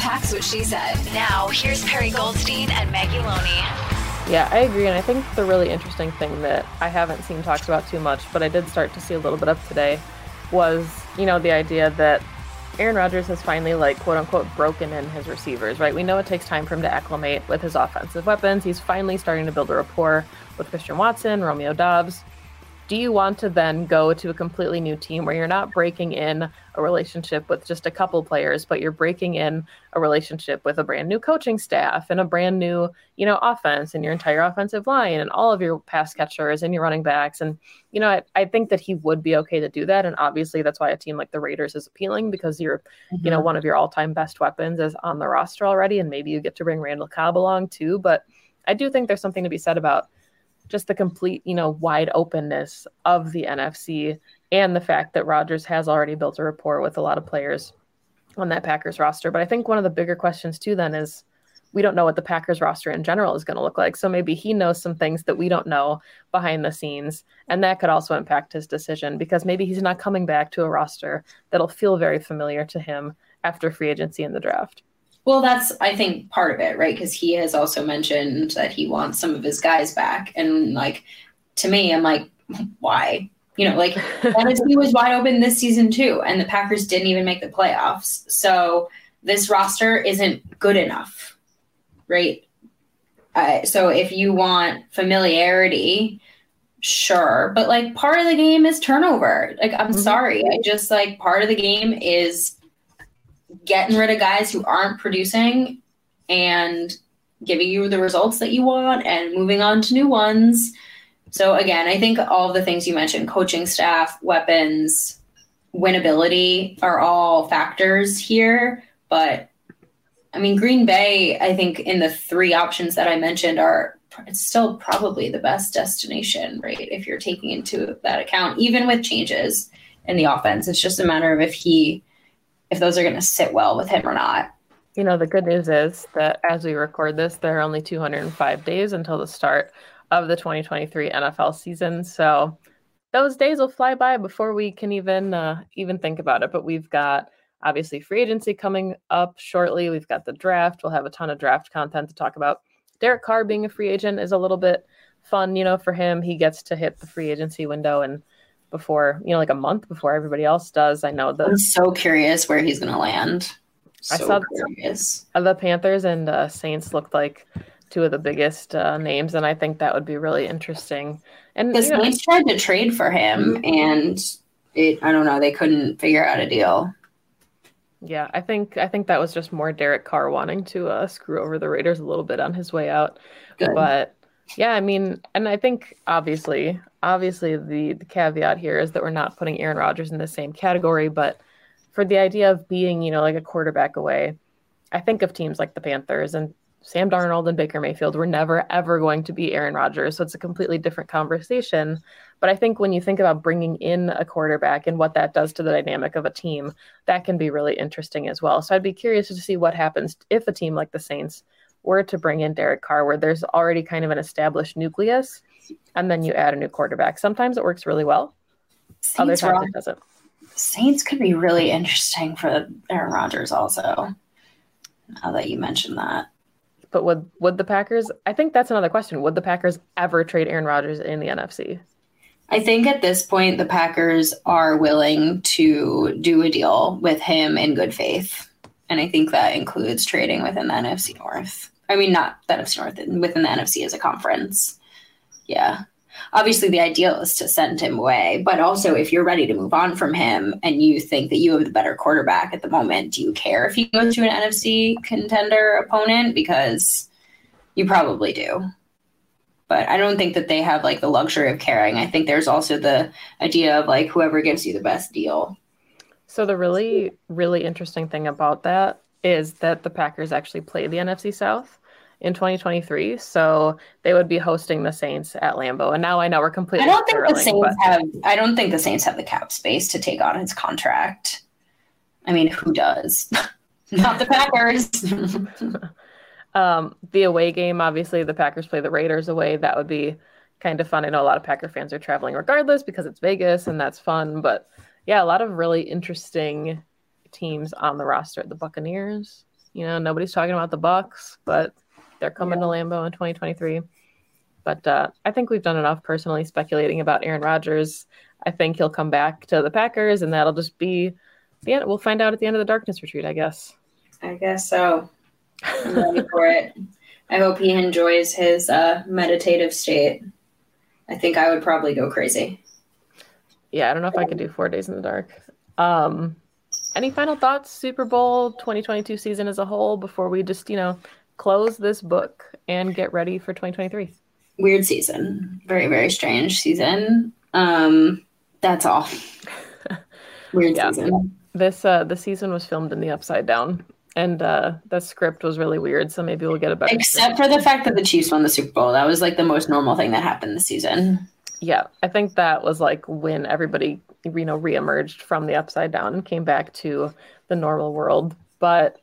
Packs What She Said. Now, here's Perry Goldstein and Maggie Loney. Yeah, I agree. And I think the really interesting thing that I haven't seen talked about too much, but I did start to see a little bit of today was, you know, the idea that Aaron Rodgers has finally, like, quote unquote, broken in his receivers, right? We know it takes time for him to acclimate with his offensive weapons. He's finally starting to build a rapport with Christian Watson, Romeo Doubs do you want to then go to a completely new team where you're not breaking in a relationship with just a couple players but you're breaking in a relationship with a brand new coaching staff and a brand new you know offense and your entire offensive line and all of your pass catchers and your running backs and you know I, I think that he would be okay to do that and obviously that's why a team like the raiders is appealing because you're mm-hmm. you know mm-hmm. one of your all-time best weapons is on the roster already and maybe you get to bring randall cobb along too but i do think there's something to be said about just the complete, you know, wide openness of the NFC and the fact that Rodgers has already built a rapport with a lot of players on that Packers roster. But I think one of the bigger questions too then is we don't know what the Packers roster in general is going to look like. So maybe he knows some things that we don't know behind the scenes. And that could also impact his decision because maybe he's not coming back to a roster that'll feel very familiar to him after free agency in the draft. Well, that's I think part of it, right? Because he has also mentioned that he wants some of his guys back, and like to me, I'm like, why? You know, like he was wide open this season too, and the Packers didn't even make the playoffs. So this roster isn't good enough, right? Uh, so if you want familiarity, sure, but like part of the game is turnover. Like I'm mm-hmm. sorry, I just like part of the game is getting rid of guys who aren't producing and giving you the results that you want and moving on to new ones. So again, I think all of the things you mentioned, coaching staff, weapons, winnability are all factors here, but I mean Green Bay, I think in the three options that I mentioned are it's still probably the best destination, right? If you're taking into that account, even with changes in the offense, it's just a matter of if he if those are going to sit well with him or not. You know, the good news is that as we record this, there are only 205 days until the start of the 2023 NFL season. So those days will fly by before we can even uh, even think about it. But we've got obviously free agency coming up shortly. We've got the draft. We'll have a ton of draft content to talk about. Derek Carr being a free agent is a little bit fun, you know, for him. He gets to hit the free agency window and before, you know, like a month before everybody else does. I know that. I'm so curious where he's going to land. So I saw curious. the Panthers and uh, Saints looked like two of the biggest uh, names, and I think that would be really interesting. And the Saints tried to trade for him, mm-hmm. and it, I don't know, they couldn't figure out a deal. Yeah, I think I think that was just more Derek Carr wanting to uh, screw over the Raiders a little bit on his way out. Good. But yeah, I mean, and I think obviously, obviously the the caveat here is that we're not putting Aaron Rodgers in the same category, but for the idea of being, you know, like a quarterback away, I think of teams like the Panthers and Sam Darnold and Baker Mayfield were never ever going to be Aaron Rodgers, so it's a completely different conversation. But I think when you think about bringing in a quarterback and what that does to the dynamic of a team, that can be really interesting as well. So I'd be curious to see what happens if a team like the Saints were to bring in Derek Carr, where there's already kind of an established nucleus, and then you add a new quarterback. Sometimes it works really well. Saints Other times it doesn't. Saints could be really interesting for Aaron Rodgers also. Now that you mentioned that. But would would the Packers I think that's another question. Would the Packers ever trade Aaron Rodgers in the NFC? I think at this point the Packers are willing to do a deal with him in good faith. And I think that includes trading within the NFC North. I mean, not the NFC North, within the NFC as a conference. Yeah. Obviously, the ideal is to send him away, but also if you're ready to move on from him and you think that you have the better quarterback at the moment, do you care if he goes to an NFC contender opponent? Because you probably do. But I don't think that they have like the luxury of caring. I think there's also the idea of like whoever gives you the best deal So the really, really interesting thing about that is that the Packers actually play the NFC South in 2023. So they would be hosting the Saints at Lambeau. And now I know we're completely. I don't think the Saints but... have. I don't think the Saints have the cap space to take on his contract. I mean, who does? Not the Packers. um, the away game, obviously, the Packers play the Raiders away. That would be kind of fun. I know a lot of Packer fans are traveling regardless because it's Vegas and that's fun. But yeah, a lot of really interesting teams on the roster. At the Buccaneers, you know, nobody's talking about the Bucks, but they're coming yeah. to Lambeau in 2023. But uh, I think we've done enough personally speculating about Aaron Rodgers. I think he'll come back to the Packers, and that'll just be the end. We'll find out at the end of the darkness retreat, I guess. I guess so. I'm ready for it. I hope he enjoys his uh, meditative state. I think I would probably go crazy. Yeah, I don't know if I could do four days in the dark. Um, any final thoughts, Super Bowl 2022 season as a whole, before we just, you know, close this book and get ready for 2023? Weird season. Very, very strange season. Um, that's all. Weird yeah. season. This uh the season was filmed in the upside down. And uh the script was really weird, so maybe we'll get a better except for the fact that the Chiefs won the Super Bowl. That was like the most normal thing that happened this season. Yeah, I think that was like when everybody, you know, reemerged from the upside down and came back to the normal world. But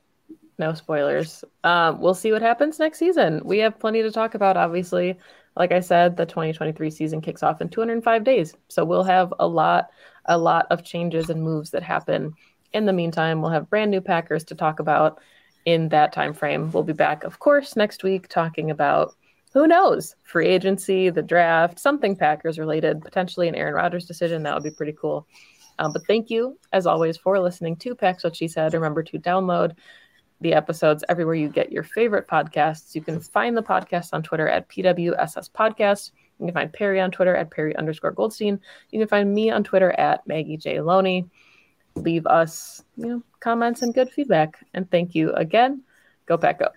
no spoilers. Um, we'll see what happens next season. We have plenty to talk about, obviously. Like I said, the 2023 season kicks off in 205 days. So we'll have a lot, a lot of changes and moves that happen. In the meantime, we'll have brand new Packers to talk about in that time frame. We'll be back, of course, next week talking about who knows? Free agency, the draft, something Packers related, potentially an Aaron Rodgers decision. That would be pretty cool. Um, but thank you, as always, for listening to Packs What She Said. Remember to download the episodes everywhere you get your favorite podcasts. You can find the podcast on Twitter at PWSS Podcast. You can find Perry on Twitter at Perry underscore Goldstein. You can find me on Twitter at Maggie J. Loney. Leave us, you know, comments and good feedback. And thank you again. Go Pack Go.